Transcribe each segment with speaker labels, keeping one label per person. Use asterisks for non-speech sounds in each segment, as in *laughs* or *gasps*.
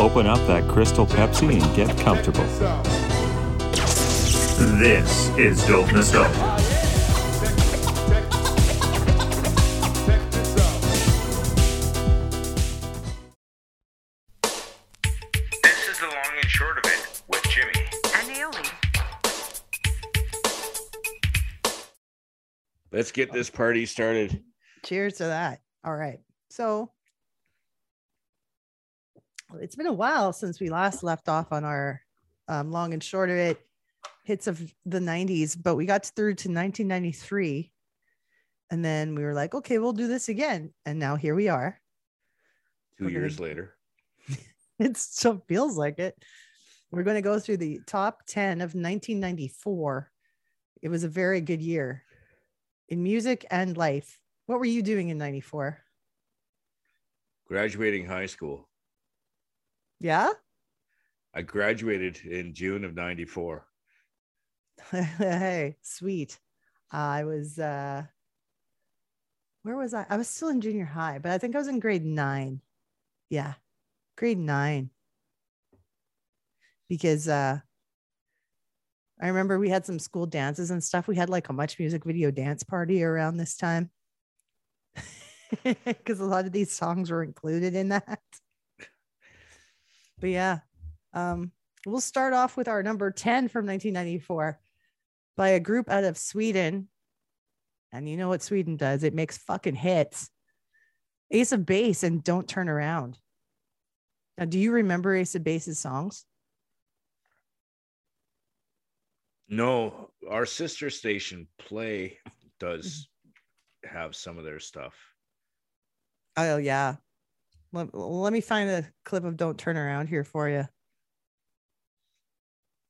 Speaker 1: open up that crystal Pepsi and get comfortable.
Speaker 2: This is Dope Nostalgia.
Speaker 3: This is the long and short of it with Jimmy.
Speaker 4: And Naomi.
Speaker 5: Let's get this party started.
Speaker 6: Cheers to that. All right. So it's been a while since we last left off on our um, long and short of it hits of the 90s, but we got through to 1993. And then we were like, okay, we'll do this again. And now here we are.
Speaker 5: 2
Speaker 6: We're gonna-
Speaker 5: years later. *laughs*
Speaker 6: It still feels like it. We're going to go through the top 10 of 1994. It was a very good year in music and life. What were you doing in 94?
Speaker 5: Graduating high school.
Speaker 6: Yeah.
Speaker 5: I graduated in June of 94. *laughs*
Speaker 6: hey, sweet. I was uh where was I? I was still in junior high, but I think I was in grade 9. Yeah. Grade 9. Because uh I remember we had some school dances and stuff. We had like a much music video dance party around this time. *laughs* Cuz a lot of these songs were included in that. But yeah. Um we'll start off with our number 10 from 1994 by a group out of Sweden. And you know what Sweden does? It makes fucking hits. Ace of Base and Don't Turn Around. Now, do you remember Ace of Base's songs?
Speaker 5: No, our sister station Play does have some of their stuff.
Speaker 6: Oh, yeah. Let, let me find a clip of Don't Turn Around here for you.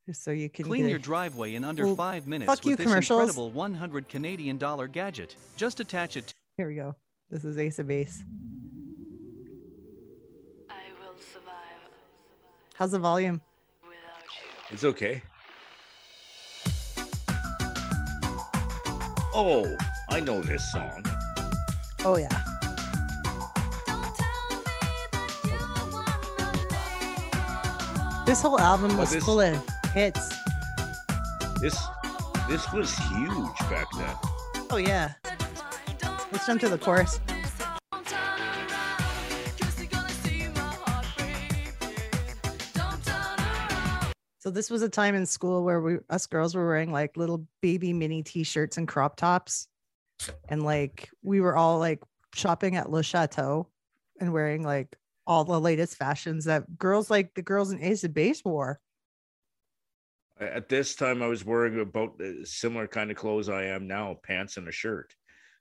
Speaker 6: Just so you can
Speaker 7: Clean
Speaker 6: get a-
Speaker 7: your driveway in under
Speaker 6: Well,
Speaker 7: five minutes
Speaker 6: fuck you,
Speaker 7: with this
Speaker 6: commercials.
Speaker 7: incredible 100 Canadian dollar gadget. Just attach it
Speaker 6: Here we go. This is Ace of Base.
Speaker 4: I will survive
Speaker 6: How's the volume?
Speaker 4: without you.
Speaker 5: It's okay. Oh, I know this song.
Speaker 6: Oh, yeah. This whole album was
Speaker 5: this-
Speaker 6: full of hits.
Speaker 5: This this was huge back then.
Speaker 6: Oh, yeah. Let's jump to the chorus. So this was a time in school where we us girls were wearing like little baby mini t-shirts and crop tops. And like we were all like shopping at Le Chateau and wearing like all the latest fashions that girls like the girls in Ace of Base wore.
Speaker 5: At this time, I was wearing about the similar kind of clothes I am now: pants and a shirt,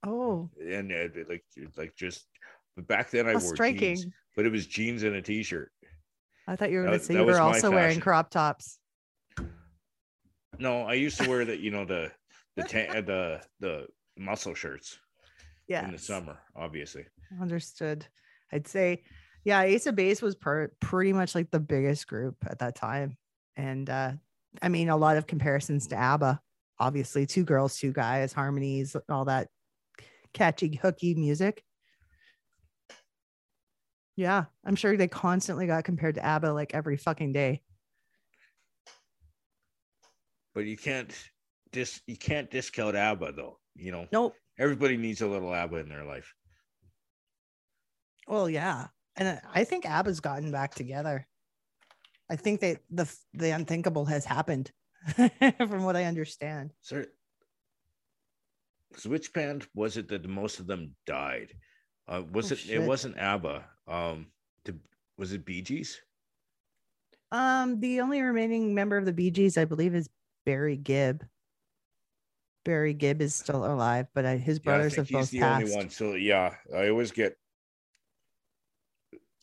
Speaker 6: Oh,
Speaker 5: and uh, like like just. But back then, I
Speaker 6: how
Speaker 5: wore
Speaker 6: striking.
Speaker 5: jeans, but it was jeans and a t-shirt.
Speaker 6: I thought you were going to say
Speaker 5: that
Speaker 6: you were also wearing crop tops.
Speaker 5: No, I used to wear the you know the the *laughs* ta- the the muscle shirts
Speaker 6: Yeah.
Speaker 5: in the summer, obviously.
Speaker 6: Understood. I'd say, yeah, Ace of Base was per- pretty much like the biggest group at that time. And uh, I mean, a lot of comparisons to ABBA, obviously, two girls, two guys, harmonies, all that catchy, hooky music. Yeah, I'm sure they constantly got compared to ABBA like every fucking day.
Speaker 5: But you can't dis you can't discount ABBA though. You know,
Speaker 6: Nope.
Speaker 5: everybody needs a little ABBA in their life.
Speaker 6: Well, yeah, and I- think ABBA's gotten back together. I think that the the unthinkable has happened, *laughs* from what I understand.
Speaker 5: So, so which band was it that most of them died? Uh, was
Speaker 6: Oh,
Speaker 5: it?
Speaker 6: shit.
Speaker 5: It wasn't ABBA. Um, the, was it Bee Gees?
Speaker 6: Um, the only remaining member of the Bee Gees, I believe, is Barry Gibb. Barry Gibb is still alive, but uh, his
Speaker 5: Yeah,
Speaker 6: brothers
Speaker 5: think
Speaker 6: have both
Speaker 5: he's the
Speaker 6: passed,
Speaker 5: only one. So yeah, I always get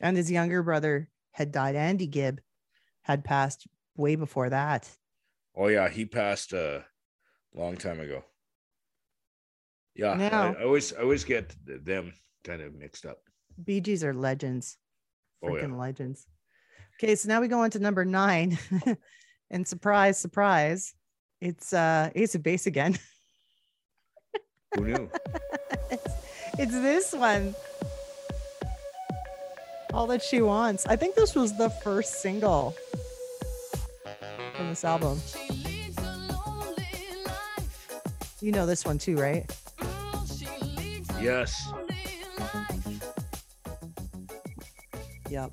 Speaker 6: and his younger brother had died. Andy Gibb had passed way before that.
Speaker 5: Oh yeah, he passed a long time ago. Yeah, I-
Speaker 6: Now-
Speaker 5: I, always I always get them kind of mixed up.
Speaker 6: Bee Gees are legends,
Speaker 5: Oh, yeah.
Speaker 6: freaking legends. Okay, so now we go on to number nine, *laughs* and surprise, surprise, it's uh Ace of Base again.
Speaker 5: Who knew?
Speaker 6: it's, *laughs* it's this one. All that she wants. I think this was the first single from this album. You know this one too, right?
Speaker 5: Yes.
Speaker 6: Yep.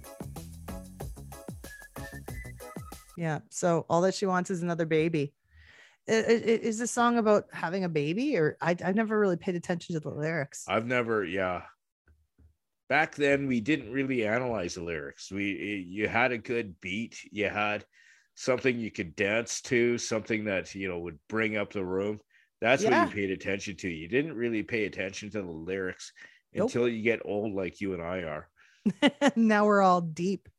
Speaker 6: Yeah. So all that she wants is another baby. Is this song about having a baby, or I, I've never really paid attention to the lyrics?
Speaker 5: I've never, yeah. Back then, we didn't really analyze the lyrics. We you had a good beat, you had something you could dance to, something that you know would bring up the room. That's
Speaker 6: Yeah.
Speaker 5: what you paid attention to. You didn't really pay attention to the lyrics
Speaker 6: Nope.
Speaker 5: until you get old, like you and I are. *laughs*
Speaker 6: now we're all deep,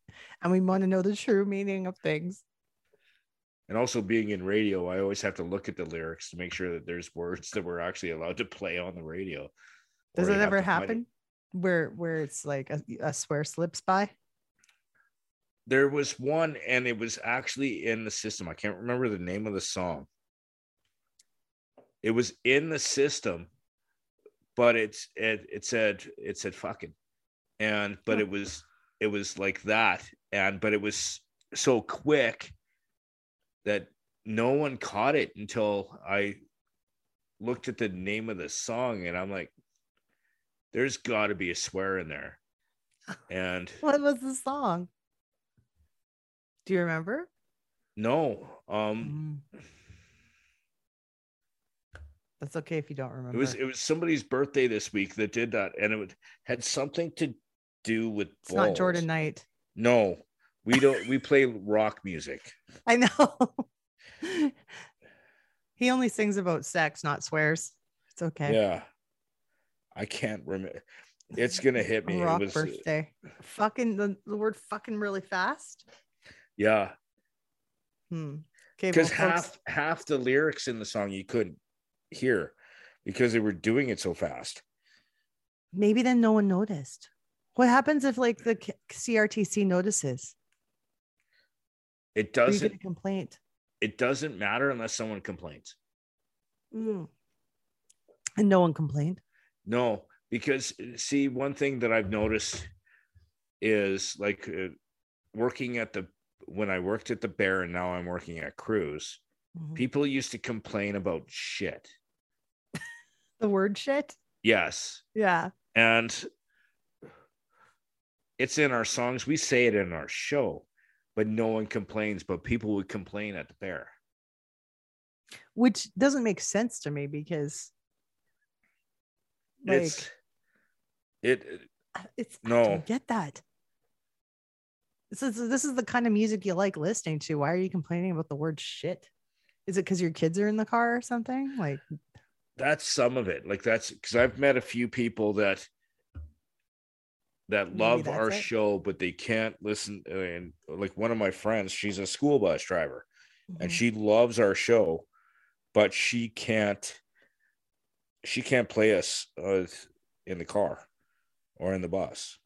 Speaker 6: and we want to know the true meaning of things.
Speaker 5: And also being in radio, I always have to look at the lyrics to make sure that there's words that we're actually allowed to play on the radio.
Speaker 6: Does it ever happen where where it's like a, a swear slips by?
Speaker 5: there was one and it was actually in the system. I can't remember the name of the song. It was in the system but it's it, it said it said fucking. And but it was it was like that. And but it was so quick that no one caught it until i looked at the name of the song and i'm like there's got to be a swear in there and *laughs*
Speaker 6: What was the song? Do you remember?
Speaker 5: no um
Speaker 6: Mm. That's okay if you don't remember.
Speaker 5: It was it was somebody's birthday this week that did that, and it would, had something to do with.
Speaker 6: it's not Jordan
Speaker 5: balls.
Speaker 6: Knight.
Speaker 5: No, we don't. we play rock music. *laughs*
Speaker 6: I know. *laughs* he only sings about sex, not swears. It's okay.
Speaker 5: Yeah, I can't remember. It's gonna hit *laughs* me. It
Speaker 6: Rock
Speaker 5: was- uh,
Speaker 6: birthday. Fucking the, the word fucking really fast.
Speaker 5: Yeah,
Speaker 6: Hmm. Okay.
Speaker 5: because
Speaker 6: well, folks,
Speaker 5: half half the lyrics in the song you couldn't hear because they were doing it so fast.
Speaker 6: maybe then no one noticed. What happens if like the CRTC notices?
Speaker 5: It
Speaker 6: you get
Speaker 5: doesn't.
Speaker 6: a complaint.
Speaker 5: It doesn't matter unless someone complains.
Speaker 6: Mm. And no one complained.
Speaker 5: No, because see, one thing that I've noticed is like uh, working at the when I worked at the Bear and now I'm working at CRUZ.
Speaker 6: Mhm.
Speaker 5: People used to complain about shit. *laughs*
Speaker 6: The word shit.
Speaker 5: Yes,
Speaker 6: Yeah.
Speaker 5: and it's in our songs. We say it in our show, but no one complains. But people would complain at the Bear.
Speaker 6: Which doesn't make sense to me because like
Speaker 5: it's it.
Speaker 6: it's
Speaker 5: no.
Speaker 6: get that. This is this is the kind of music you like listening to. Why are you complaining about the word shit? Is it because your kids are in the car or something? Like
Speaker 5: that's some of it like that's because i've met a few people that that love our
Speaker 6: it.
Speaker 5: show but they can't listen and like one of my friends she's a school bus driver and
Speaker 6: mhm.
Speaker 5: she loves our show but she can't she can't play us uh, in the car or in the bus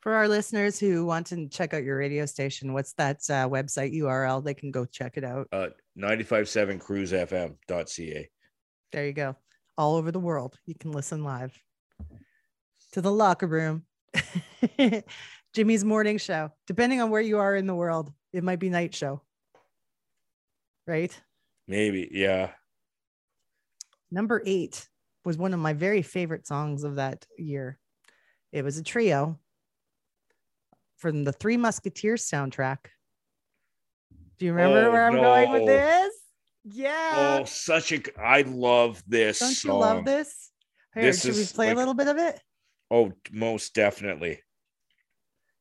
Speaker 6: for our listeners who want to check out your radio station, what's that uh, website URL? They can go check it out.
Speaker 5: uh 957 cruzfm.ca
Speaker 6: There you go. All over the world, you can listen live to the locker room. *laughs* Jimmy's morning show. Depending on where you are in the world, it might be night show. Right?
Speaker 5: maybe yeah
Speaker 6: Number eight was one of my very favorite songs of that year. It was a trio from the Three Musketeers soundtrack. Do you remember
Speaker 5: Oh,
Speaker 6: where I'm going with this? Yeah.
Speaker 5: oh such a I love this
Speaker 6: Don't you
Speaker 5: song.
Speaker 6: love this? Here,
Speaker 5: This
Speaker 6: should we play
Speaker 5: like-
Speaker 6: a little bit of it?
Speaker 5: oh most definitely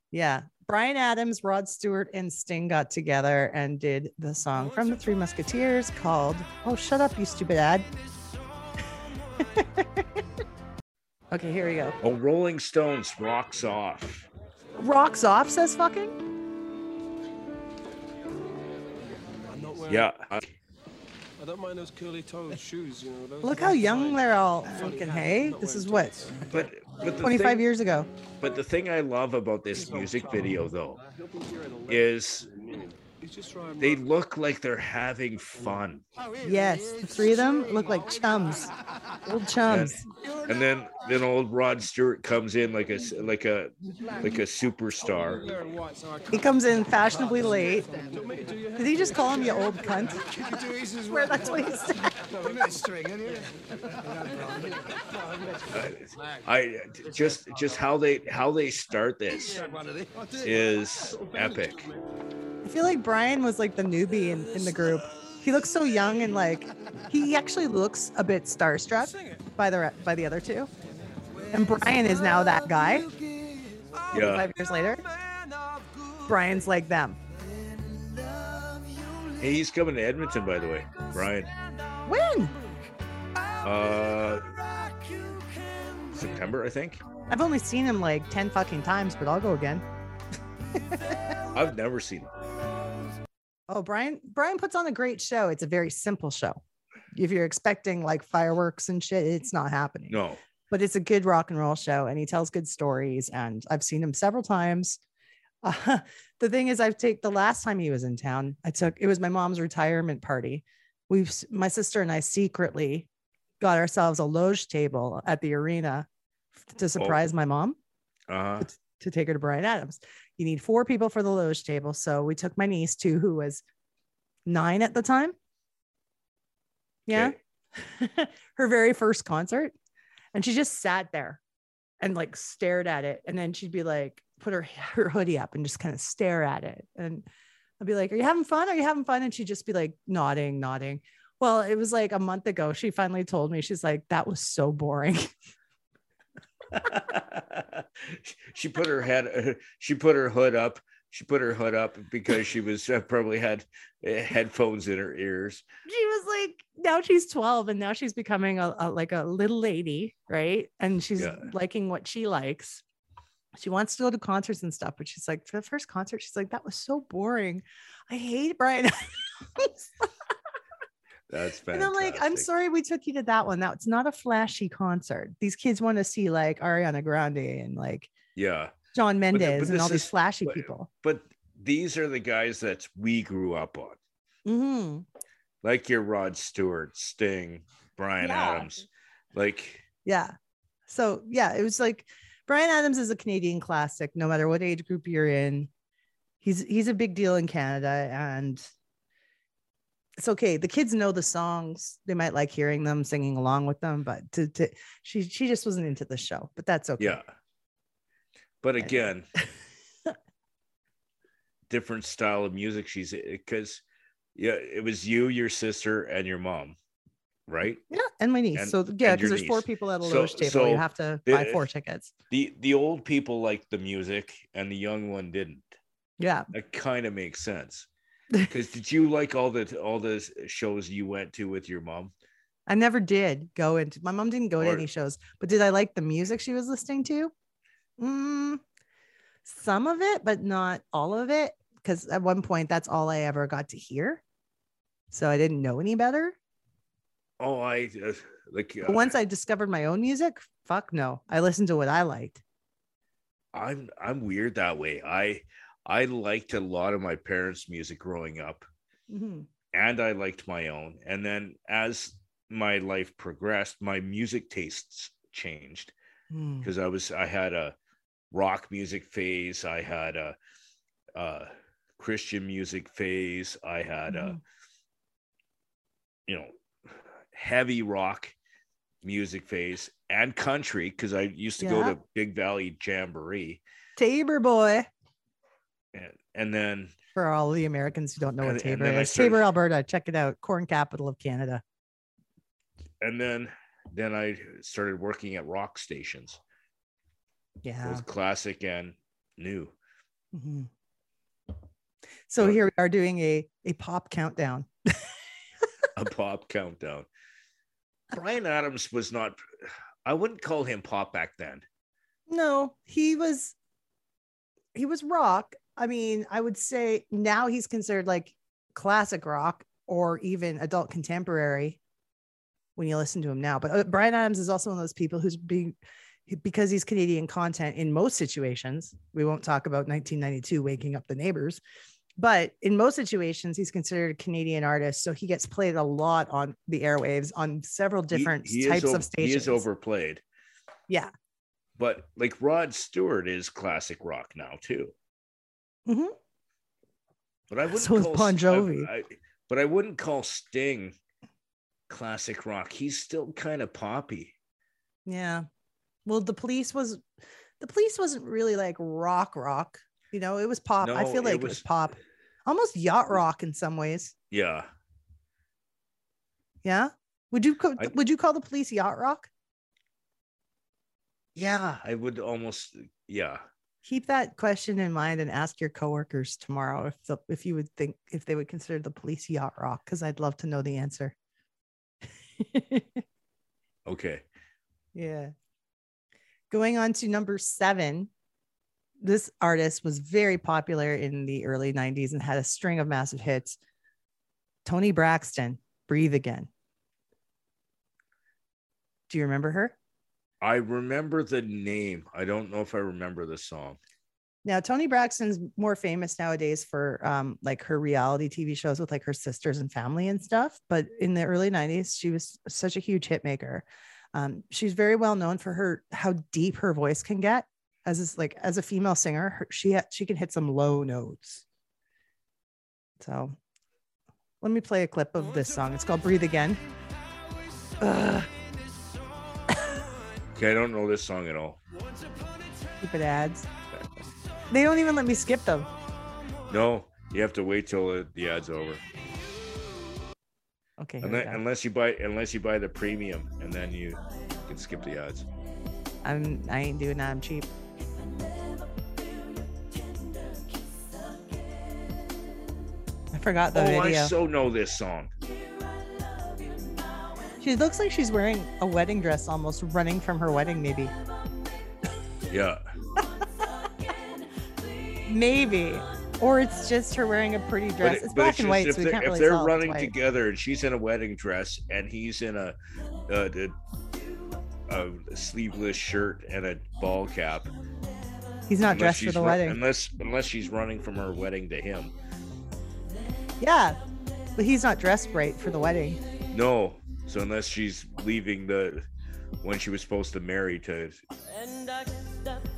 Speaker 6: Yeah. Bryan Adams, Rod Stewart, and Sting got together and did the song from the Three Musketeers called Oh, shut up, you stupid ad. *laughs* okay, here we go.
Speaker 5: oh rolling stones rocks off
Speaker 6: Rocks off, says fucking.
Speaker 8: I'm not wearing,
Speaker 5: yeah I-
Speaker 8: I don't mind those curly toed shoes, you know. Those,
Speaker 6: Look how young
Speaker 8: fine.
Speaker 6: they're all
Speaker 8: Funny
Speaker 6: looking.
Speaker 8: hat,
Speaker 6: Hey, this is what
Speaker 5: but but
Speaker 6: 25
Speaker 5: thing,
Speaker 6: years ago.
Speaker 5: but the thing i love about this music video though is
Speaker 8: He's just trying.
Speaker 5: They look like they're having fun.
Speaker 6: Yes, the three of them look like chums, old chums.
Speaker 5: And then then old Rod Stewart comes in like a s- like a like a superstar.
Speaker 8: Wearing white, so I
Speaker 6: He comes in fashionably late.
Speaker 8: Do you want me to do your hair?
Speaker 6: Did he just call him you old cunt? Where that's what he said.
Speaker 5: I just just how they how they start this is epic.
Speaker 6: I feel like Bryan was like the newbie in, in the group. He looks so young and like he actually looks a bit starstruck by the by the other two. And Bryan is now that guy.
Speaker 5: Yeah.
Speaker 6: Five years later, Bryan's like them.
Speaker 5: Hey, he's coming to Edmonton, by the way, Bryan.
Speaker 6: When?
Speaker 5: Uh, September, I think.
Speaker 6: I've only seen him like ten fucking times, but I'll go again. *laughs*
Speaker 5: I've never seen him.
Speaker 6: Oh, Bryan! Bryan puts on a great show. It's a very simple show. If you're expecting like fireworks and shit, it's not happening.
Speaker 5: No,
Speaker 6: but it's a good rock and roll show and he tells good stories and i've seen him several times uh, *laughs* the thing is i've taken the last time he was in town i took it was my mom's retirement party we've my sister and i secretly got ourselves a loge table at the arena to surprise my mom
Speaker 5: uh huh.
Speaker 6: To take her to bryan adams. You need four people for the loge table. So we took my niece too who was nine at the time. Yeah. *laughs* Her very first concert. And she just sat there and like stared at it. And then she'd be like put her *laughs* her hoodie up and just kind of stare at it. And i'd be like are you having fun? Are you having fun? And she'd just be like nodding nodding. Well it was like a month ago she finally told me she's like that was so boring *laughs* *laughs*
Speaker 5: she put her head. *laughs* She put her hood up. She put her hood up because she was uh, probably had uh, headphones in her ears.
Speaker 6: she was like now she's 12 and now she's becoming a, a like a little lady right and she's
Speaker 5: Yeah.
Speaker 6: liking what she likes she wants to go to concerts and stuff but she's like for the first concert she's like that was so boring i hate bryan *laughs* Adams."
Speaker 5: That's fantastic.
Speaker 6: and i'm like i'm sorry we took you to that one that's not a flashy concert these kids want to see like ariana grande and like
Speaker 5: Yeah,
Speaker 6: john
Speaker 5: but
Speaker 6: mendes and all these flashy
Speaker 5: but-
Speaker 6: people
Speaker 5: but these are the guys that we grew up on,
Speaker 6: hmm
Speaker 5: like your Rod Stewart, Sting, Bryan
Speaker 6: Yeah.
Speaker 5: Adams. Like,
Speaker 6: Yeah. So yeah, it was like Bryan Adams is a Canadian classic, no matter what age group you're in. He's he's a big deal in Canada and it's okay. The kids know the songs. They might like hearing them, singing along with them, but to, to she she just wasn't into the show. But that's okay.
Speaker 5: yeah. But again, *laughs* different style of music. She's eh, because, yeah, it was you, your sister, and your mom, right?
Speaker 6: Yeah, and my niece.
Speaker 5: And-
Speaker 6: so yeah, because there's four people at a
Speaker 5: So-
Speaker 6: table.
Speaker 5: so
Speaker 6: you have to
Speaker 5: the-
Speaker 6: buy eh, four tickets.
Speaker 5: the the old people liked the music and the young one didn't
Speaker 6: Yeah.
Speaker 5: that kind of makes sense *laughs* because did you like all the all the shows you went to with your mom
Speaker 6: I never did go into my mom didn't go to any shows, but did I like the music she was listening to? Mm, some of it, but not all of it. Because at one point, that's all I ever got to hear. So I didn't know any better.
Speaker 5: oh i uh, like
Speaker 6: But once I discovered my own music, fuck no. I listened to what I liked.
Speaker 5: i'm i'm weird that way i i liked a lot of my parents music growing up
Speaker 6: Mhm.
Speaker 5: and i liked my own and then as my life progressed my music tastes changed
Speaker 6: Mm.
Speaker 5: because I was I had a rock music phase, I had a, uh Christian music phase, I had a
Speaker 6: Mhm.
Speaker 5: you know heavy rock music phase and country because I used to go to Big Valley Jamboree
Speaker 6: Taber boy.
Speaker 5: And, and then
Speaker 6: For all the Americans who don't know what
Speaker 5: And- and Taber
Speaker 6: is,
Speaker 5: started-
Speaker 6: Taber, Alberta. Check it out. Corn capital of Canada.
Speaker 5: and then then I started working at rock stations,
Speaker 6: Yeah.
Speaker 5: both classic and new.
Speaker 6: Mhm. So
Speaker 5: But-
Speaker 6: here we are doing a a pop countdown. *laughs*
Speaker 5: a pop countdown. Bryan Adams was not I wouldn't call him pop back then.
Speaker 6: No, he was he was rock. I mean, I would say now he's considered like classic rock or even adult contemporary when you listen to him now. But uh, Bryan Adams is also one of those people who's being because he's Canadian content in most situations. We won't talk about 1992 waking up the neighbors, but in most situations, he's considered a Canadian artist, so he gets played a lot on the airwaves on several different
Speaker 5: he is
Speaker 6: types
Speaker 5: ov-
Speaker 6: of stations.
Speaker 5: He is overplayed,
Speaker 6: Yeah.
Speaker 5: but like Rod Stewart is classic rock now too.
Speaker 6: Mhm.
Speaker 5: But I wouldn't
Speaker 6: So
Speaker 5: call
Speaker 6: Bon Jovi.
Speaker 5: I- but I wouldn't call Sting classic rock. He's still kind of poppy.
Speaker 6: Yeah. Well, the police was the police wasn't really like rock rock. You know, it was pop. I feel like it was,
Speaker 5: was-
Speaker 6: pop. Almost yacht rock in some ways.
Speaker 5: Yeah,
Speaker 6: Yeah. Would you co-
Speaker 5: I-
Speaker 6: would you call the police yacht rock?
Speaker 5: yeah. I would almost. Yeah,
Speaker 6: Keep that question in mind and ask your coworkers tomorrow if the, if you would think if they would consider the police yacht rock because I'd love to know the answer. *laughs*
Speaker 5: okay.
Speaker 6: Yeah. Going on to number seven. This artist was very popular in the early 90s and had a string of massive hits. Toni Braxton, Breathe Again. Do you remember her?
Speaker 5: I remember the name. I don't know if I remember the song.
Speaker 6: Now, Toni Braxton's more famous nowadays for um, like her reality TV shows with like her sisters and family and stuff. But in the early 90s, she was such a huge hit maker. Um, she's very well known for her how deep her voice can get as is like as a female singer. Her, she ha- she can hit some low notes. So let me play a clip of this song. It's called Breathe Again. Ugh,
Speaker 5: Okay, I don't know this song at all.
Speaker 6: stupid ads. They don't even let me skip them.
Speaker 5: No, you have to wait till the, ad's over.
Speaker 6: Okay.
Speaker 5: Unless, unless you buy unless you buy the premium and then you can skip the ads.
Speaker 6: I'm I ain't doing that. I'm cheap. I forgot the
Speaker 5: oh,
Speaker 6: video.
Speaker 5: I so know this song.
Speaker 6: She looks like she's wearing a wedding dress, almost running from her wedding. Maybe,
Speaker 5: Yeah.
Speaker 6: maybe, or it's just her wearing a pretty dress.
Speaker 5: it-
Speaker 6: it's black
Speaker 5: it's
Speaker 6: and white, so we can't
Speaker 5: if
Speaker 6: really
Speaker 5: they're
Speaker 6: tell. if
Speaker 5: running together and she's in a wedding dress and he's in a, uh, a, a, a sleeveless shirt and a ball cap.
Speaker 6: He's not
Speaker 5: unless
Speaker 6: dressed for the wedding.
Speaker 5: Unless unless she's running from her wedding to him.
Speaker 6: Yeah, but he's not dressed right for the wedding.
Speaker 5: No. So unless she's leaving the when she was supposed to marry to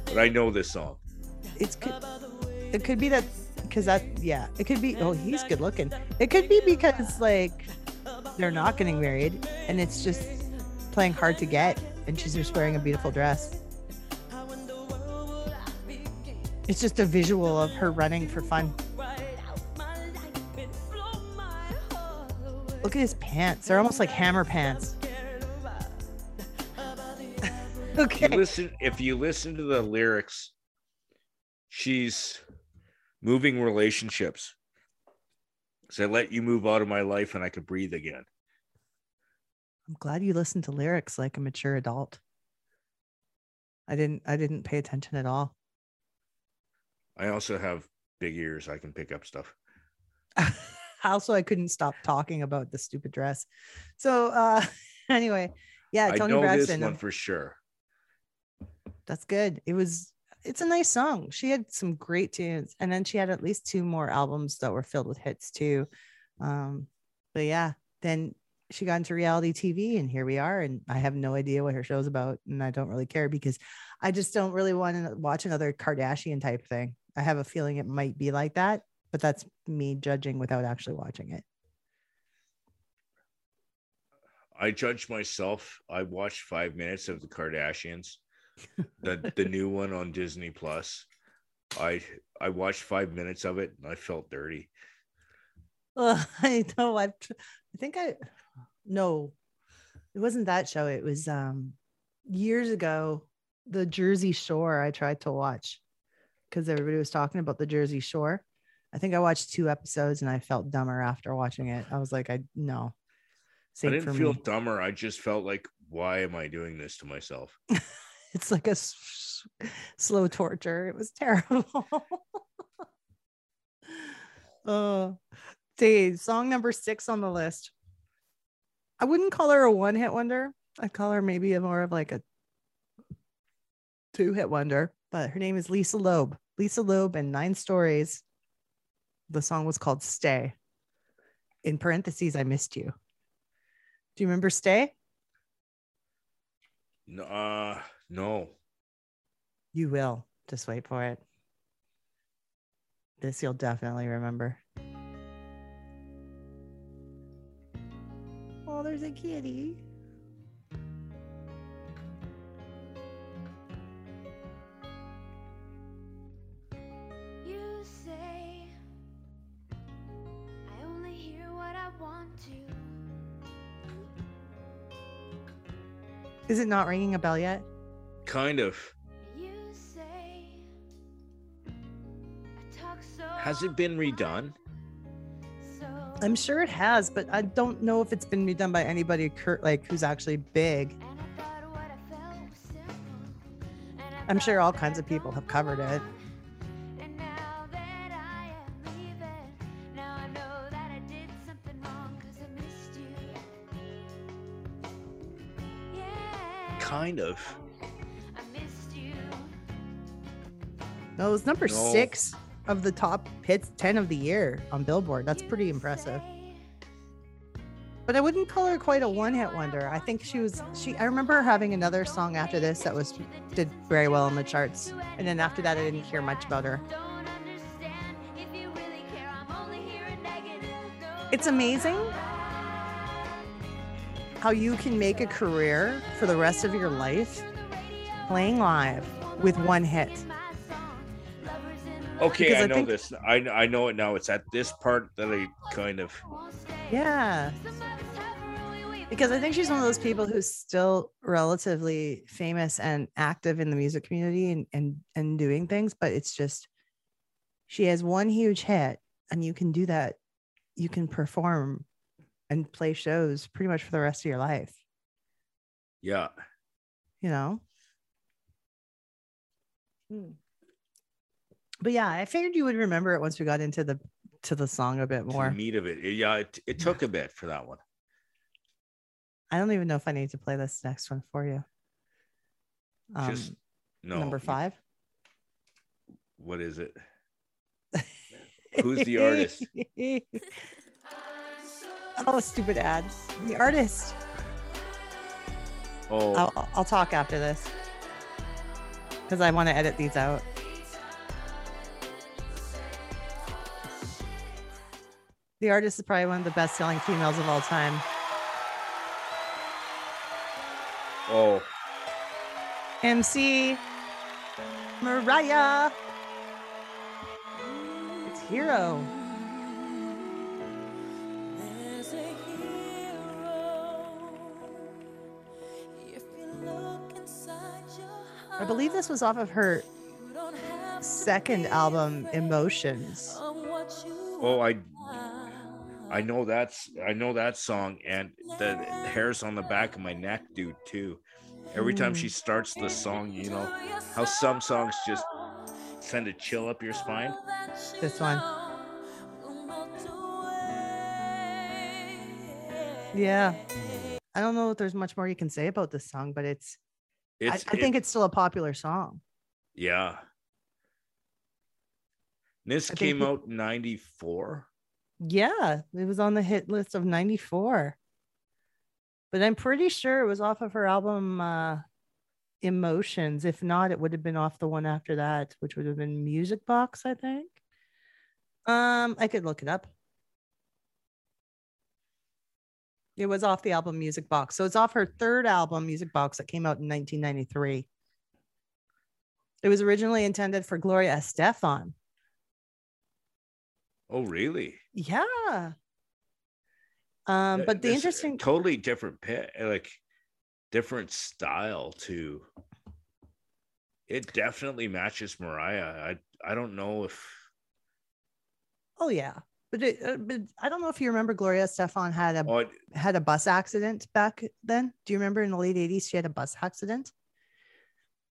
Speaker 5: But I know this song.
Speaker 6: It's could, it could be that because that yeah, it could be. Oh, he's good looking. It could be because like they're not getting married and it's just playing hard to get, and she's just wearing a beautiful dress. It's just a visual of her running for fun. Look at his pants. They're almost like hammer pants. *laughs*
Speaker 5: If you
Speaker 6: okay.
Speaker 5: listen if you listen to the lyrics, she's moving relationships. So I let you move out of my life and I could breathe again.
Speaker 6: I'm glad you listened to lyrics like a mature adult. I didn't I didn't pay attention at all.
Speaker 5: I also have big ears. I can pick up stuff. *laughs*
Speaker 6: also I couldn't stop talking about the stupid dress. So uh *laughs* anyway, yeah,
Speaker 5: I
Speaker 6: Toni
Speaker 5: know
Speaker 6: Braxton.
Speaker 5: this one for sure.
Speaker 6: That's good. It was it's a nice song. She had some great tunes and then she had at least two more albums that were filled with hits too. Um but yeah, then she got into reality TV and here we are and I have no idea what her show's about and I don't really care because I just don't really want to watch another Kardashian type thing. I have a feeling it might be like that, but that's me judging without actually watching it.
Speaker 5: I judge myself. I watched five minutes of the Kardashians, the the new *laughs* one on Disney Plus. I I watched five minutes of it and I felt dirty. *laughs*
Speaker 6: I know. I I think I no, it wasn't that show. It was um years ago. The Jersey Shore. I tried to watch because everybody was talking about the Jersey Shore. I think I watched two episodes and I felt dumber after watching it. I was like, I no.
Speaker 5: I didn't feel
Speaker 6: me.
Speaker 5: dumber. I just felt like, why am I doing this to myself? *laughs*
Speaker 6: It's like a s- slow torture. It was terrible. *laughs* oh, Dave, song number six on the list. I wouldn't call her a one hit wonder. I'd call her maybe a more of like a two hit wonder, but her name is Lisa Loeb. Lisa Loeb and Nine Stories. The song was called Stay. In parentheses, I missed you. Do you remember Stay?
Speaker 5: No, uh, no.
Speaker 6: You will. Just wait for it. This you'll definitely remember. Oh, there's a kitty.
Speaker 9: Want to.
Speaker 6: Is it not ringing a bell yet?
Speaker 5: Kind of.
Speaker 9: You say I talk so
Speaker 5: Has it been redone?
Speaker 6: I'm sure it has, but I don't know if it's been redone by anybody cur- like who's actually big.
Speaker 9: I thought what I felt was simple. And I
Speaker 6: I'm sure all kinds of people have covered it.
Speaker 5: Kind of.
Speaker 9: I missed you.
Speaker 6: No, it was number
Speaker 5: No.
Speaker 6: six of the top hits 10 of the year on Billboard. That's pretty impressive. But I wouldn't call her quite a one-hit wonder. I think she was she I remember her having another song after this that was did very well in the charts. And then after that I didn't hear much about her.
Speaker 9: Don't understand
Speaker 6: how you can make a career for the rest of your life playing live with one hit.
Speaker 5: Okay,
Speaker 6: Because
Speaker 5: I
Speaker 6: I
Speaker 5: know
Speaker 6: think-
Speaker 5: this. I I know it now. It's at this part that I kind of.
Speaker 6: Yeah. Because I think she's one of those people who's still relatively famous and active in the music community and and, and doing things, but it's just she has one huge hit and you can do that. You can perform and play shows pretty much for the rest of your life,
Speaker 5: Yeah.
Speaker 6: you know? Hmm. But yeah, I figured you would remember it once we got into the to the song a bit
Speaker 5: to the
Speaker 6: more.
Speaker 5: meat of it. Yeah, it, it took a bit for that one.
Speaker 6: I don't even know if I need to play this next one for you. Um,
Speaker 5: Just no.
Speaker 6: number five.
Speaker 5: What is it? *laughs* Who's the artist? *laughs*
Speaker 6: oh, stupid ad. The artist.
Speaker 5: Oh,
Speaker 6: I'll, I'll talk after this because I want to edit these out. The artist is probably one of the best selling females of all time.
Speaker 5: oh,
Speaker 6: MC Mariah. It's Hero. I believe this was off of her second album, Emotions.
Speaker 5: oh! I I know that's I know that song, and the hairs on the back of my neck dude, too. Every time she mm. starts the song, you know how some songs just send a chill up your spine.
Speaker 6: This one. Yeah. I don't know if there's much more you can say about this song, but it's, I, I think
Speaker 5: it-
Speaker 6: it's still a popular song.
Speaker 5: yeah. This
Speaker 6: I
Speaker 5: came out in '94.
Speaker 6: Yeah, it was on the hit list of 94. But I'm pretty sure it was off of her album uh Emotions. If not, it would have been off the one after that, which would have been Music Box, I think. Um, I could look it up. It was off the album Music Box. So it's off her third album, Music Box, that came out in 1993. It was originally intended for Gloria Estefan.
Speaker 5: Oh, really?
Speaker 6: Yeah. Um, but the interesting
Speaker 5: totally different pit like different style too it definitely matches mariah i i don't know if
Speaker 6: Oh yeah, but, it, uh, but I don't know if you remember Gloria Estefan had a
Speaker 5: oh,
Speaker 6: had a bus accident back then. Do you remember in the late '80s she had a bus accident,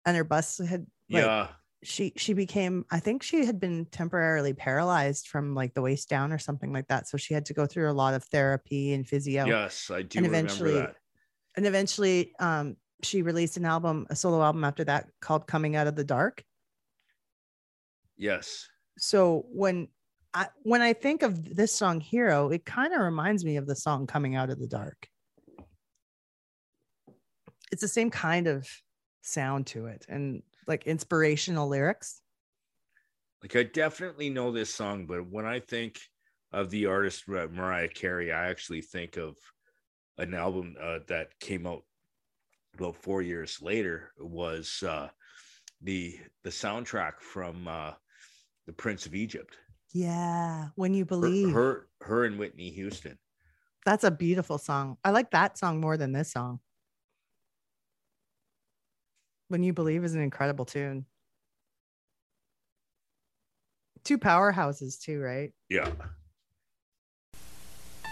Speaker 6: and her bus had like,
Speaker 5: yeah
Speaker 6: she she became I think she had been temporarily paralyzed from like the waist down or something like that. So she had to go through a lot of therapy and physio.
Speaker 5: yes i do
Speaker 6: and
Speaker 5: remember
Speaker 6: eventually
Speaker 5: that
Speaker 6: and eventually um she released an album, a solo album after that called Coming Out of the Dark.
Speaker 5: yes
Speaker 6: so when I, when I think of this song Hero, it kind of reminds me of the song Coming Out of the Dark. It's the same kind of sound to it and like inspirational lyrics.
Speaker 5: Like I definitely know this song, but when I think of the artist Mar- Mariah Carey, I actually think of an album uh, that came out about four years later. Was uh, the the soundtrack from uh, the Prince of Egypt?
Speaker 6: Yeah. When you
Speaker 5: Her,
Speaker 6: believe.
Speaker 5: her, her and Whitney Houston.
Speaker 6: That's a beautiful song. I like that song more than this song. When You Believe is an incredible tune. Two powerhouses, too, right?
Speaker 5: Yeah.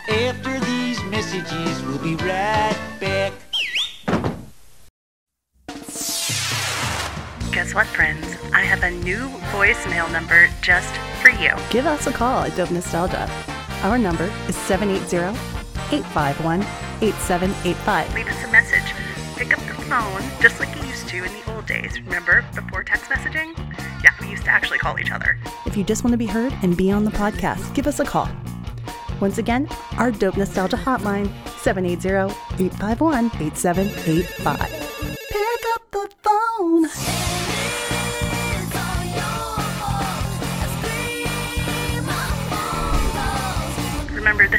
Speaker 10: After these messages, we'll be right back.
Speaker 11: Guess what, friends? Have a new voicemail number just for you.
Speaker 12: Give us a call at Dope Nostalgia. Our number is 780 851 8785.
Speaker 11: Leave us a message. Pick up the phone just like you used to in the old days. Remember, before text messaging? Yeah, we used to actually call each other.
Speaker 12: If you just want to be heard and be on the podcast, give us a call. Once again, our Dope Nostalgia hotline 780 851 8785.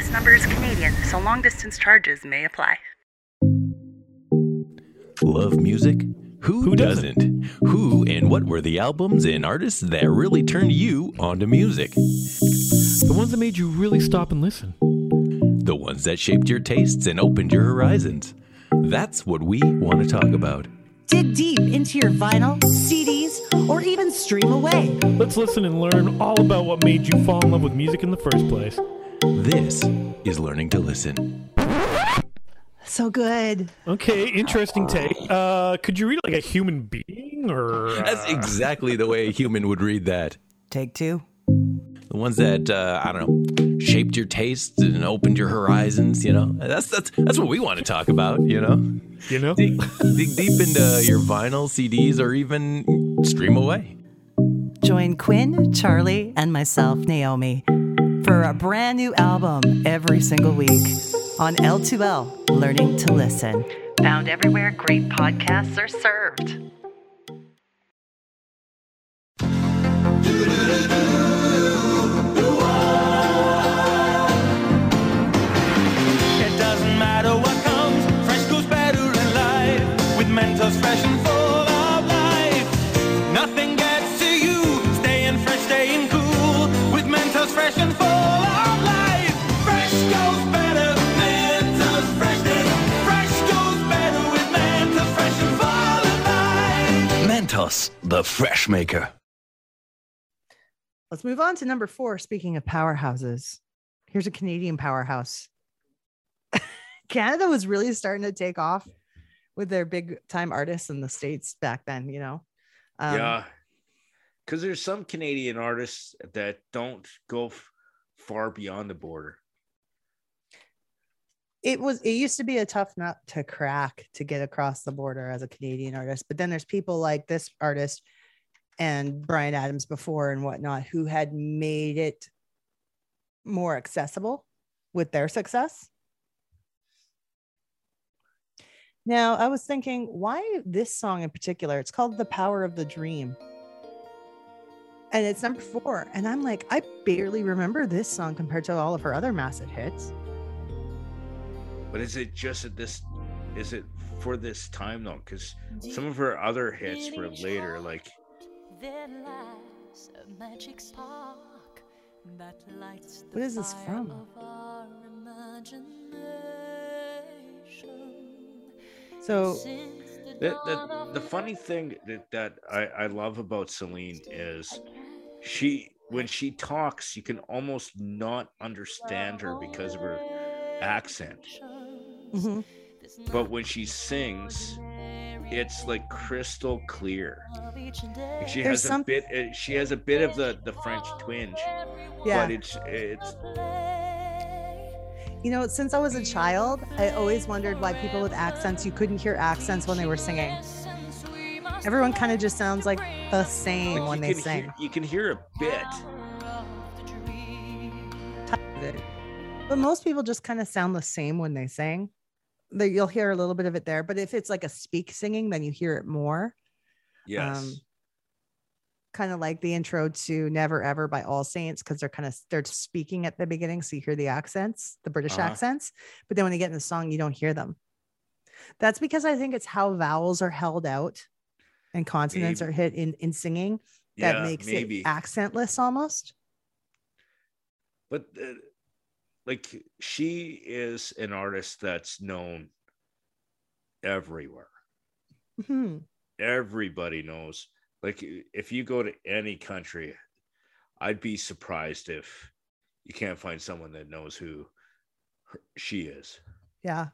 Speaker 11: This number is Canadian, so long distance charges may apply.
Speaker 13: Love music? Who, doesn't? Who and what were the albums and artists that really turned you onto music?
Speaker 14: The ones that made you really stop and listen.
Speaker 13: The ones that shaped your tastes and opened your horizons. That's what we want to talk about.
Speaker 6: Dig deep into your vinyl, CDs, or even stream away.
Speaker 14: Let's listen and learn all about what made you fall in love with music in the first place.
Speaker 13: This is Learning to Listen.
Speaker 6: So good.
Speaker 14: Okay, interesting take. Uh, could you read like a human being or?
Speaker 13: That's
Speaker 14: uh,
Speaker 13: exactly the way a human would read that.
Speaker 6: Take two.
Speaker 13: The ones that uh, I don't know shaped your tastes and opened your horizons. You know, that's that's that's what we want to talk about. You know,
Speaker 14: You know?
Speaker 13: dig, dig deep into your vinyl, CDs, or even stream away.
Speaker 6: Join Quinn, Charlie, and myself, Naomi, for a brand new album every single week on L2L Learning to Listen.
Speaker 11: Found everywhere great podcasts are served.
Speaker 13: The fresh maker.
Speaker 6: Let's move on to number four. Speaking of powerhouses, here's a Canadian powerhouse. *laughs* Canada was really starting to take off with their big time artists in the States back then, you know? Um,
Speaker 5: yeah. Because there's some Canadian artists that don't go f- far beyond the border.
Speaker 6: It was, it used to be a tough nut to crack to get across the border as a Canadian artist. But then there's people like this artist and Bryan Adams before and whatnot who had made it more accessible with their success. Now, I was thinking, why this song in particular? It's called The Power of the Dream. And it's number four. And I'm like, I barely remember this song compared to all of her other massive hits.
Speaker 5: But is it just at this? Is it for this time though? Because some of her other hits were later. Like
Speaker 9: There lies a magic spark that lights the
Speaker 6: What is this
Speaker 9: fire
Speaker 6: from?
Speaker 9: of our imagination.
Speaker 6: So
Speaker 5: the the, the funny thing that, that I, I love about Celine is she when she talks you can almost not understand her because of her accent.
Speaker 6: Mhm.
Speaker 5: But when she sings, it's like crystal clear. She
Speaker 6: There's
Speaker 5: has a
Speaker 6: some-
Speaker 5: bit. uh, She has a bit of the the French twinge,
Speaker 6: Yeah.
Speaker 5: but it's it's
Speaker 6: You know, since I was a child, I always wondered why people with accents, you couldn't hear accents when they were singing. Everyone kind of just sounds like the same
Speaker 5: like,
Speaker 6: when
Speaker 5: you
Speaker 6: they
Speaker 5: can
Speaker 6: sing.
Speaker 5: Hear, you can hear a bit,
Speaker 6: type of it. But most people just kind of sound the same when they sing. That you'll hear a little bit of it there, but if it's like a speak singing, then you hear it more.
Speaker 5: Yes.
Speaker 6: kind of like the intro to Never Ever by All Saints because they're kind of they're speaking at the beginning, so you hear the accents, the British
Speaker 5: Uh-huh.
Speaker 6: accents. But then when they get in the song, you don't hear them. That's because I think it's how vowels are held out and consonants
Speaker 5: Maybe.
Speaker 6: are hit in in singing that
Speaker 5: Yeah,
Speaker 6: makes
Speaker 5: maybe.
Speaker 6: it accentless almost.
Speaker 5: but uh, like she is an artist that's known everywhere
Speaker 6: Mhm.
Speaker 5: everybody knows like if you go to any country i'd be surprised if you can't find someone that knows who her, she is
Speaker 6: Yeah.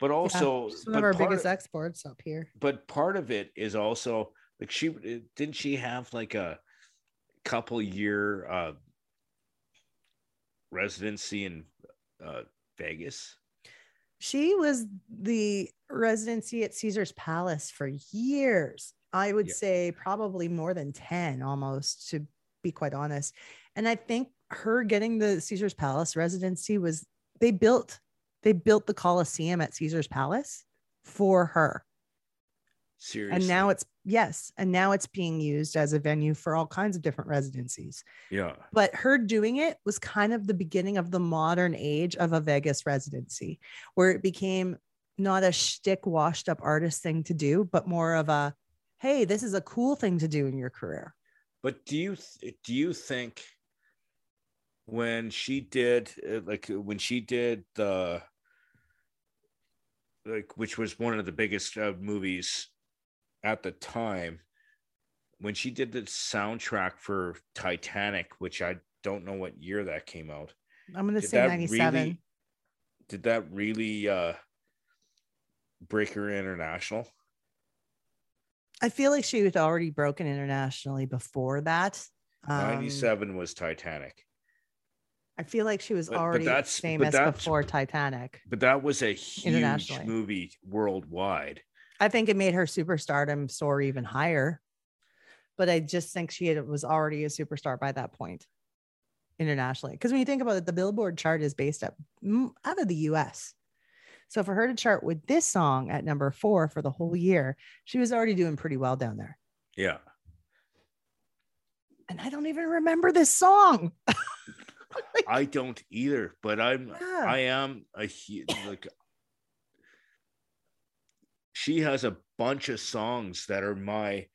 Speaker 5: but also
Speaker 6: she's one
Speaker 5: but
Speaker 6: of our biggest
Speaker 5: of-
Speaker 6: exports up here.
Speaker 5: but part of it is also like she didn't she have like a couple year uh residency in uh vegas
Speaker 6: She was the residency at Caesar's Palace for years. I would
Speaker 5: Yeah.
Speaker 6: say probably more than 10 almost, to be quite honest. And I think her getting the Caesar's Palace residency was they built they built the Colosseum at Caesar's Palace for her.
Speaker 5: seriously
Speaker 6: And now it's yes, and now it's being used as a venue for all kinds of different residencies.
Speaker 5: yeah
Speaker 6: But her doing it was kind of the beginning of the modern age of a Vegas residency, where it became not a shtick, washed up artist thing to do, but more of a, hey, this is a cool thing to do in your career.
Speaker 5: But do you do you think when she did uh, like when she did the like which was one of the biggest uh, movies at the time when she did the soundtrack for Titanic which I don't know what year that came out
Speaker 6: I'm going to say
Speaker 5: that
Speaker 6: 97.
Speaker 5: really did that really uh break her international
Speaker 6: I feel like she was already broken internationally before that. Um,
Speaker 5: 97 was Titanic
Speaker 6: I feel like she was
Speaker 5: But- but
Speaker 6: already
Speaker 5: that's- but
Speaker 6: famous
Speaker 5: that's-
Speaker 6: before Titanic.
Speaker 5: but that was a huge movie worldwide
Speaker 6: I think it made her superstardom soar even higher. But I just think she had, was already a superstar by that point internationally. Because when you think about it, the Billboard chart is based up out of the US. So for her to chart with this song at number four for the whole year, she was already doing pretty well down there.
Speaker 5: yeah
Speaker 6: And I don't even remember this song. *laughs*
Speaker 5: I don't either, but I'm
Speaker 6: Yeah.
Speaker 5: I am a like she has a bunch of songs that are my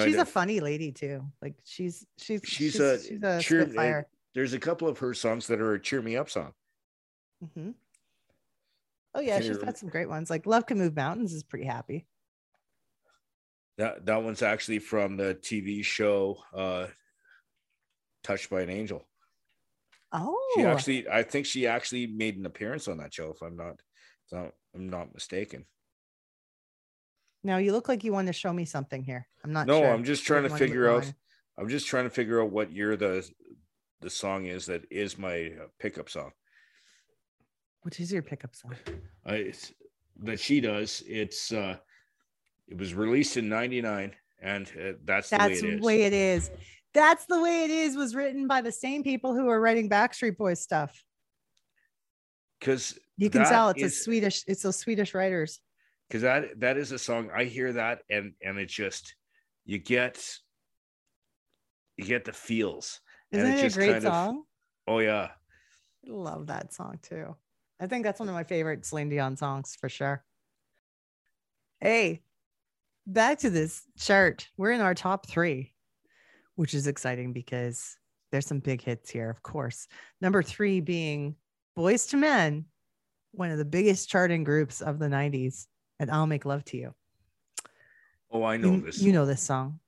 Speaker 6: she's a funny lady too. Like she's she's
Speaker 5: she's,
Speaker 6: she's,
Speaker 5: a,
Speaker 6: she's a
Speaker 5: cheer-
Speaker 6: spitfire.
Speaker 5: there's a couple of her songs that are a cheer me up song.
Speaker 6: mm-hmm. Oh yeah,
Speaker 5: Can
Speaker 6: she's got some great ones. Like Love Can Move Mountains is pretty happy.
Speaker 5: That that one's actually from the TV show uh Touched by an Angel.
Speaker 6: Oh,
Speaker 5: She actually I think she actually made an appearance on that show if I'm not if I'm- not mistaken.
Speaker 6: now you look like you want to show me something here. I'm not
Speaker 5: no
Speaker 6: sure.
Speaker 5: i'm just trying to
Speaker 6: Which
Speaker 5: figure out i'm just trying to figure out what year the the song is that is my uh, pickup song
Speaker 6: What is your pickup song?
Speaker 5: I, it's, that she does it's uh it was released in 99 and uh, that's the
Speaker 6: That's
Speaker 5: way it
Speaker 6: the way it is. That's the way it is. Was written by the same people who are writing Backstreet Boys stuff.
Speaker 5: because
Speaker 6: You can tell it's a Swedish. It's those Swedish writers.
Speaker 5: because that that is a song i hear that and and it just you get you get the feels and
Speaker 6: Isn't it a
Speaker 5: just
Speaker 6: great
Speaker 5: kind of-
Speaker 6: song?
Speaker 5: oh yeah
Speaker 6: Love that song too. I think that's one of my favorite Celine Dion songs for sure. Hey, back to this chart. We're in our top three, which is exciting because there's some big hits here, of course. Number three being Boyz II Men, one of the biggest charting groups of the 90s, and I'll Make Love to You.
Speaker 5: oh i know
Speaker 6: You,
Speaker 5: this
Speaker 6: you know this song.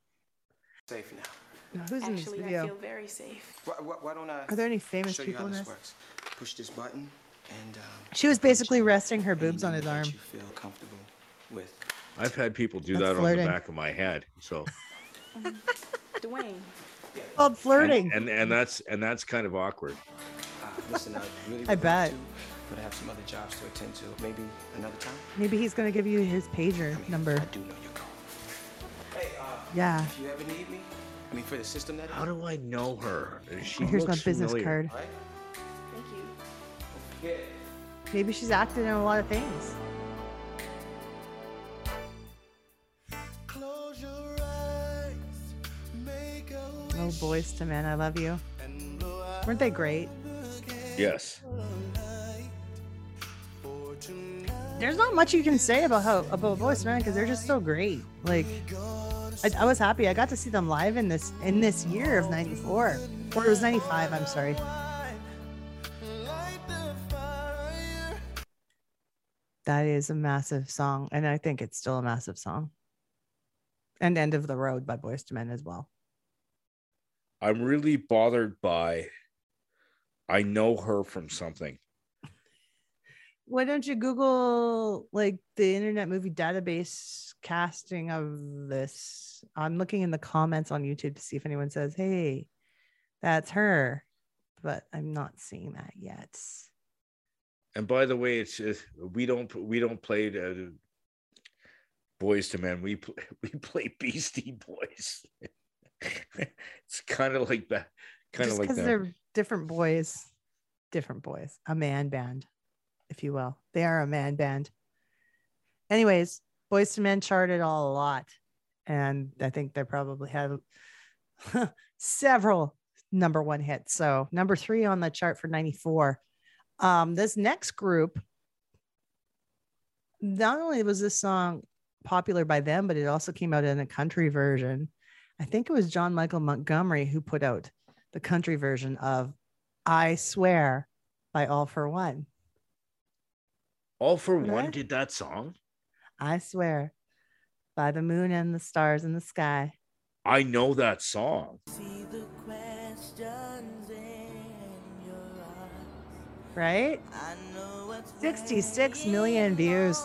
Speaker 15: Safe now.
Speaker 6: Now, who's in this
Speaker 16: Actually, I feel very safe.
Speaker 15: Why, why, why don't I?
Speaker 6: Are there any famous
Speaker 15: show you
Speaker 6: people
Speaker 15: how
Speaker 6: in
Speaker 15: this
Speaker 6: this?
Speaker 15: works? Push this button, and um,
Speaker 6: She was basically resting her boobs on his arm.
Speaker 15: you feel comfortable with.
Speaker 5: i've had people do
Speaker 6: That's
Speaker 5: that
Speaker 6: flirting.
Speaker 5: on the back of my head so *laughs*
Speaker 16: Dwayne.
Speaker 6: Called flirting.
Speaker 5: and, and and that's and that's kind of awkward
Speaker 15: Uh, listen, I really.
Speaker 6: I bet.
Speaker 15: to, but I have some other jobs to attend to. Maybe another time.
Speaker 6: Maybe he's gonna give you his pager number.
Speaker 15: I do know you're calling. Hey, uh,
Speaker 6: Yeah.
Speaker 15: if you ever need me, I mean, for the system that.
Speaker 5: How do I know her? She
Speaker 6: Here's my
Speaker 5: looks
Speaker 6: business
Speaker 5: familiar.
Speaker 6: card.
Speaker 16: Thank you.
Speaker 15: Yeah.
Speaker 6: Maybe she's acted in a lot of things. Oh, Boyz II Men, I love you. Weren't they great?
Speaker 5: Yes.
Speaker 6: There's not much you can say about how about to men because they're just so great. Like, I, I was happy I got to see them live in this in this year of '94, or it was '95. I'm sorry. That is a massive song, and I think it's still a massive song. And "End of the Road" by Boyz II Men as well.
Speaker 5: I'm really bothered by. I know her from something.
Speaker 6: Why don't you Google like the Internet Movie Database casting of this? I'm looking in the comments on YouTube to see if anyone says, "Hey, that's her," but I'm not seeing that yet.
Speaker 5: And by the way, it's we don't we don't play Boyz II Men. We pl- *laughs* we play Beastie Boys. *laughs* it's kind of like that. Kind of like
Speaker 6: because
Speaker 5: that.
Speaker 6: they're different boys, different boys, a man band, if you will. They are a man band. Anyways, Boyz II Men charted all a lot, and I think they probably had *laughs* several number one hits. So number three on the chart for '94. Um, this next group, not only was this song popular by them, but it also came out in a country version. I think it was John Michael Montgomery who put out the country version of I Swear by All-4-One.
Speaker 5: All for
Speaker 6: Remember
Speaker 5: one did that song.
Speaker 6: I swear by the moon and the stars in the sky.
Speaker 5: I know that song.
Speaker 6: Right? 66 million views.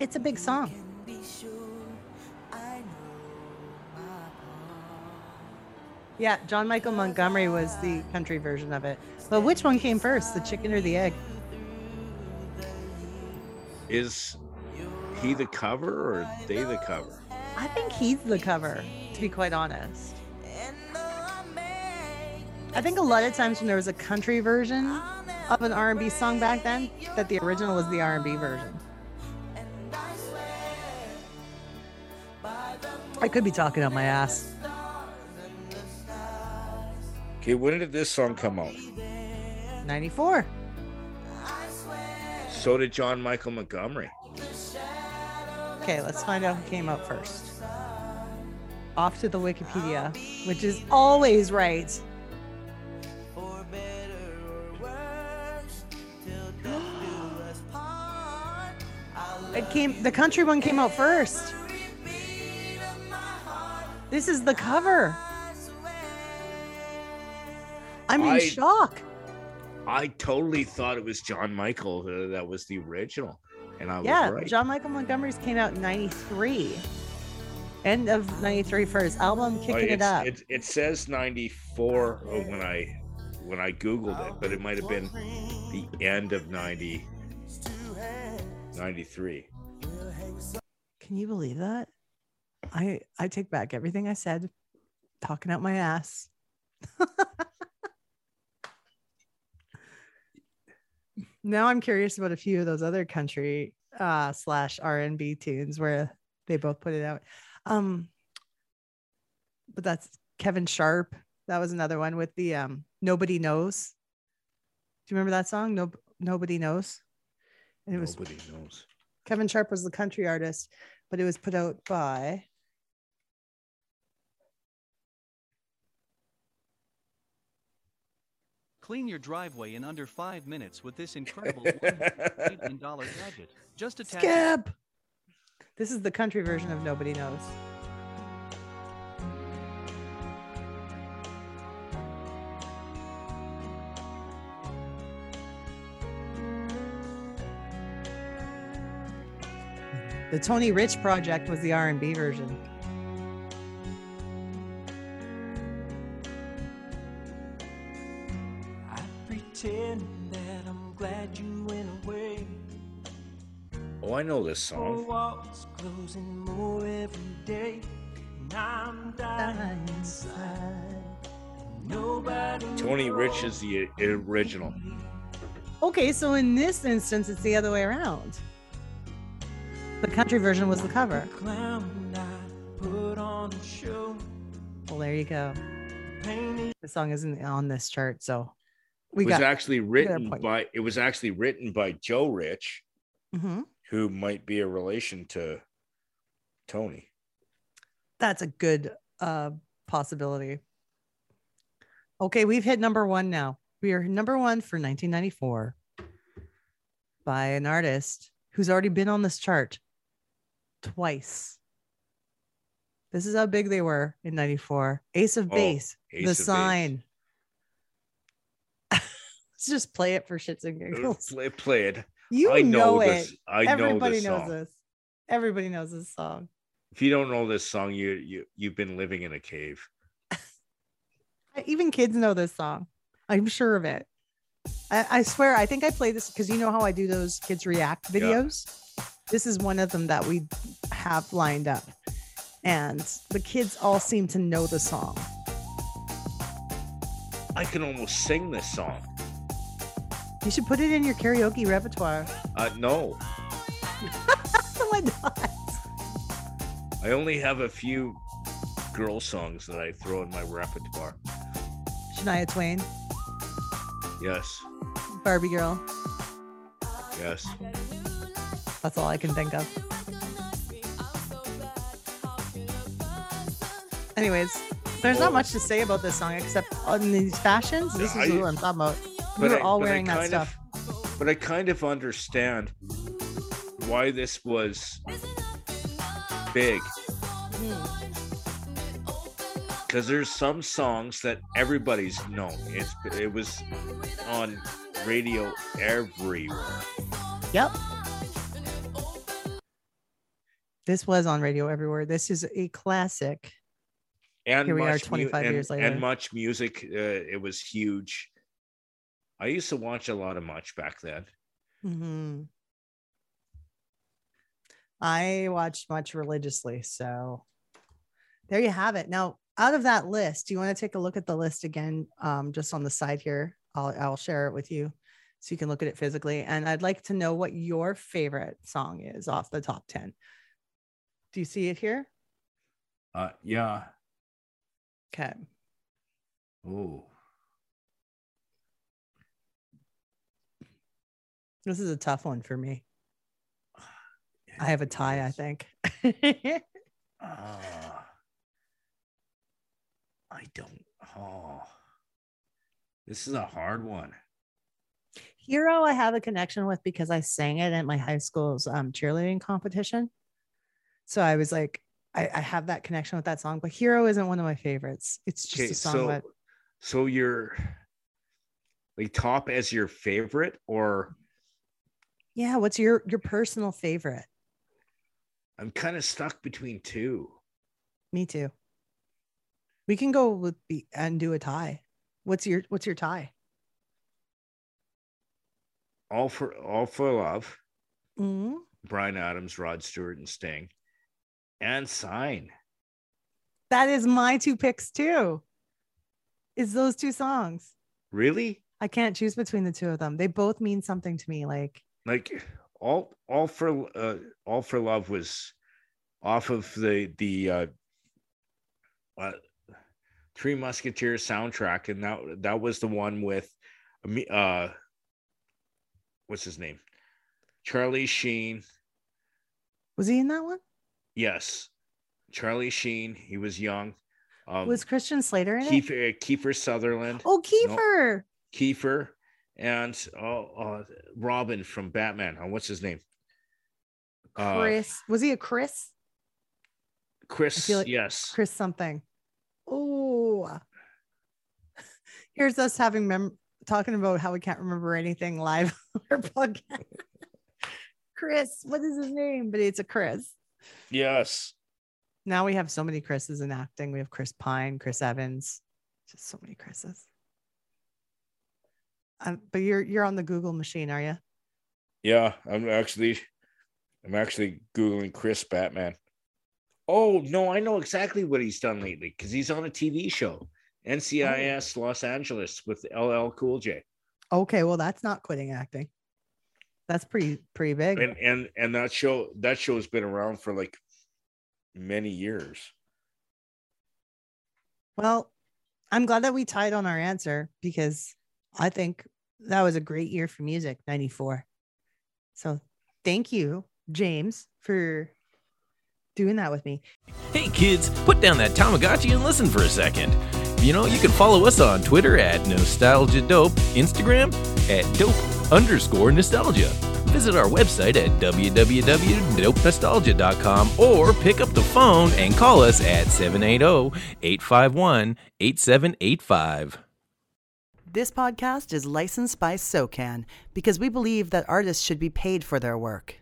Speaker 6: It's a big song. Yeah, John Michael Montgomery was the country version of it. But which one came first, the chicken or the egg?
Speaker 5: Is he the cover or they the cover?
Speaker 6: I think he's the cover, to be quite honest. I think a lot of times when there was a country version of an R&B song back then, that the original was the R&B version. I could be talking out my ass.
Speaker 5: Okay, when did this song come out?
Speaker 6: 94.
Speaker 5: So did John Michael Montgomery.
Speaker 6: Okay, let's find out who came out first. Off to the Wikipedia, which is always right. *gasps* It came the country one came out first. This is the cover. I'm in
Speaker 5: I-
Speaker 6: shock.
Speaker 5: I totally thought it was John Michael uh, that was the original, and I was
Speaker 6: Yeah,
Speaker 5: right.
Speaker 6: John Michael Montgomery's came out in 93. End of 93 for his album
Speaker 5: Oh,
Speaker 6: Kicking It Up.
Speaker 5: It, it says 94 when I when I googled it, but it might have been the end of 90 93.
Speaker 6: Can you believe that? I I take back everything I said. Talking out my ass. *laughs* now I'm curious about a few of those other country uh slash R&B tunes where they both put it out. Um but that's Kevin Sharp. That was another one with the um Nobody Knows. Do you remember that song? No Nobody Knows. And it was
Speaker 5: Nobody knows.
Speaker 6: Kevin Sharp was the country artist, but it was put out by
Speaker 7: Clean your driveway in under five minutes with this incredible $1 *laughs* gadget. Just attach
Speaker 6: Skip. This is the country version of Nobody Knows. The Tony Rich project was the R&B version.
Speaker 10: Pretend that I'm glad you went away.
Speaker 5: Oh, I know this
Speaker 10: Four
Speaker 5: song.
Speaker 10: walls closing more every day.
Speaker 5: Tony Rich is the original.
Speaker 6: Okay, so in this instance, it's the other way around. The country version was the cover. Well, there you go. The song isn't on this chart, so we
Speaker 5: it was actually
Speaker 6: we got our
Speaker 5: written by it was actually written by Joe Rich,
Speaker 6: Mhm.
Speaker 5: who might be a relation to Tony.
Speaker 6: That's a good uh possibility. Okay, we've hit number one now. We are number one for 1994 by an artist who's already been on this chart twice. This is how big they were in 94. Ace of
Speaker 5: Oh,
Speaker 6: Base,
Speaker 5: Ace
Speaker 6: The
Speaker 5: of
Speaker 6: Sign. Let's just play it for shits and giggles.
Speaker 5: Play, play it.
Speaker 6: You
Speaker 5: I know,
Speaker 6: know, it.
Speaker 5: this. I know
Speaker 6: Everybody
Speaker 5: this
Speaker 6: knows
Speaker 5: song.
Speaker 6: this. Everybody knows this song.
Speaker 5: If you don't know this song, you you you've been living in a cave. *laughs*
Speaker 6: Even kids know this song. I'm sure of it. I, I swear, I think I play this because you know how I do those kids react
Speaker 5: Yeah.
Speaker 6: videos. This is one of them that we have lined up, and the kids all seem to know the song.
Speaker 5: I can almost sing this song.
Speaker 6: You should put it in your karaoke repertoire.
Speaker 5: Uh, no, *laughs*
Speaker 6: Why not?
Speaker 5: I only have a few girl songs that I throw in my repertoire.
Speaker 6: Shania Twain,
Speaker 5: Yes,
Speaker 6: Barbie Girl.
Speaker 5: yes.
Speaker 6: That's all I can think of. Anyways, there's not much to say about this song except on these fashions. This is
Speaker 5: I-
Speaker 6: what I'm talking about. We were
Speaker 5: I-
Speaker 6: all wearing that stuff.
Speaker 5: Of, but I kind of understand why this was big. Because there's some songs that everybody's known. It's it was on radio everywhere.
Speaker 6: Yep. This was on radio everywhere. This is a classic.
Speaker 5: And
Speaker 6: Here we are
Speaker 5: much mu-
Speaker 6: 25
Speaker 5: and-
Speaker 6: years later.
Speaker 5: And MuchMusic. Uh, it was huge. I used to watch a lot of much back then.
Speaker 6: hmm I watched much religiously. So there you have it. Now, out of that list, do you want to take a look at the list again? Um, just on the side here, I'll, I'll share it with you so you can look at it physically. And I'd like to know what your favorite song is off the top 10. Do you see it here?
Speaker 5: Uh, yeah.
Speaker 6: Okay.
Speaker 5: Oh,
Speaker 6: This is a tough one for me. *sighs* I have a tie, I think. *laughs*
Speaker 5: Ah. I don't. Oh, this is a hard one.
Speaker 6: Hero, I have a connection with because I sang it at my high school's um, cheerleading competition. So I was like, I, I have that connection with that song, but Hero isn't one of my favorites. It's just
Speaker 5: Okay,
Speaker 6: a song
Speaker 5: so
Speaker 6: that
Speaker 5: so you're like top as your favorite, or
Speaker 6: yeah. What's your your personal favorite?
Speaker 5: I'm kind of stuck between two.
Speaker 6: Me too. We can go with the and do a tie. What's your what's your tie?
Speaker 5: All for all for love.
Speaker 6: Mhm.
Speaker 5: Bryan Adams, Rod Stewart, and Sting, and Sign.
Speaker 6: That is my two picks too. Is those two songs?
Speaker 5: Really?
Speaker 6: I can't choose between the two of them. They both mean something to me. Like
Speaker 5: Like all all for uh, all for love was off of the the uh, uh, Three Musketeers soundtrack, and that that was the one with uh, what's his name, Charlie Sheen.
Speaker 6: was he in that one?
Speaker 5: Yes, Charlie Sheen. He was young. Um,
Speaker 6: was Christian Slater in it?
Speaker 5: Kiefer, uh, Kiefer Sutherland.
Speaker 6: Oh,
Speaker 5: No,
Speaker 6: Kiefer.
Speaker 5: And oh, uh, Robin from Batman. Uh, what's his name? Uh,
Speaker 6: Chris. was he a Chris?
Speaker 5: Chris.
Speaker 6: like
Speaker 5: yes.
Speaker 6: Chris something. Oh. *laughs* Here's us having mem talking about how we can't remember anything live *laughs* on our podcast. Chris, what is his name? But it's a Chris.
Speaker 5: Yes.
Speaker 6: Now we have so many Chris's in acting. We have Chris Pine, Chris Evans, just so many Chris's. Um, but you're you're on the Google machine, are you?
Speaker 5: Yeah. I'm actually, I'm actually googling Chris Batman. Oh no, I know exactly what he's done lately because he's on a TV show, NCIS Los Angeles with LL Cool J,
Speaker 6: Okay, well, that's not quitting acting. That's pretty pretty big.
Speaker 5: and and and that show that show's been around for like many years.
Speaker 6: Well, I'm glad that we tied on our answer because I think that was a great year for music, 94. So thank you, James, for doing that with me.
Speaker 13: Hey kids, put down that Tamagotchi and listen for a second. You know, you can follow us on Twitter at Nostalgia Dope, Instagram at Dope underscore Nostalgia. Visit our website at www.dopenostalgia.com or pick up the phone and call us at 780 851 8785.
Speaker 12: This podcast is licensed by SOCAN because we believe that artists should be paid for their work.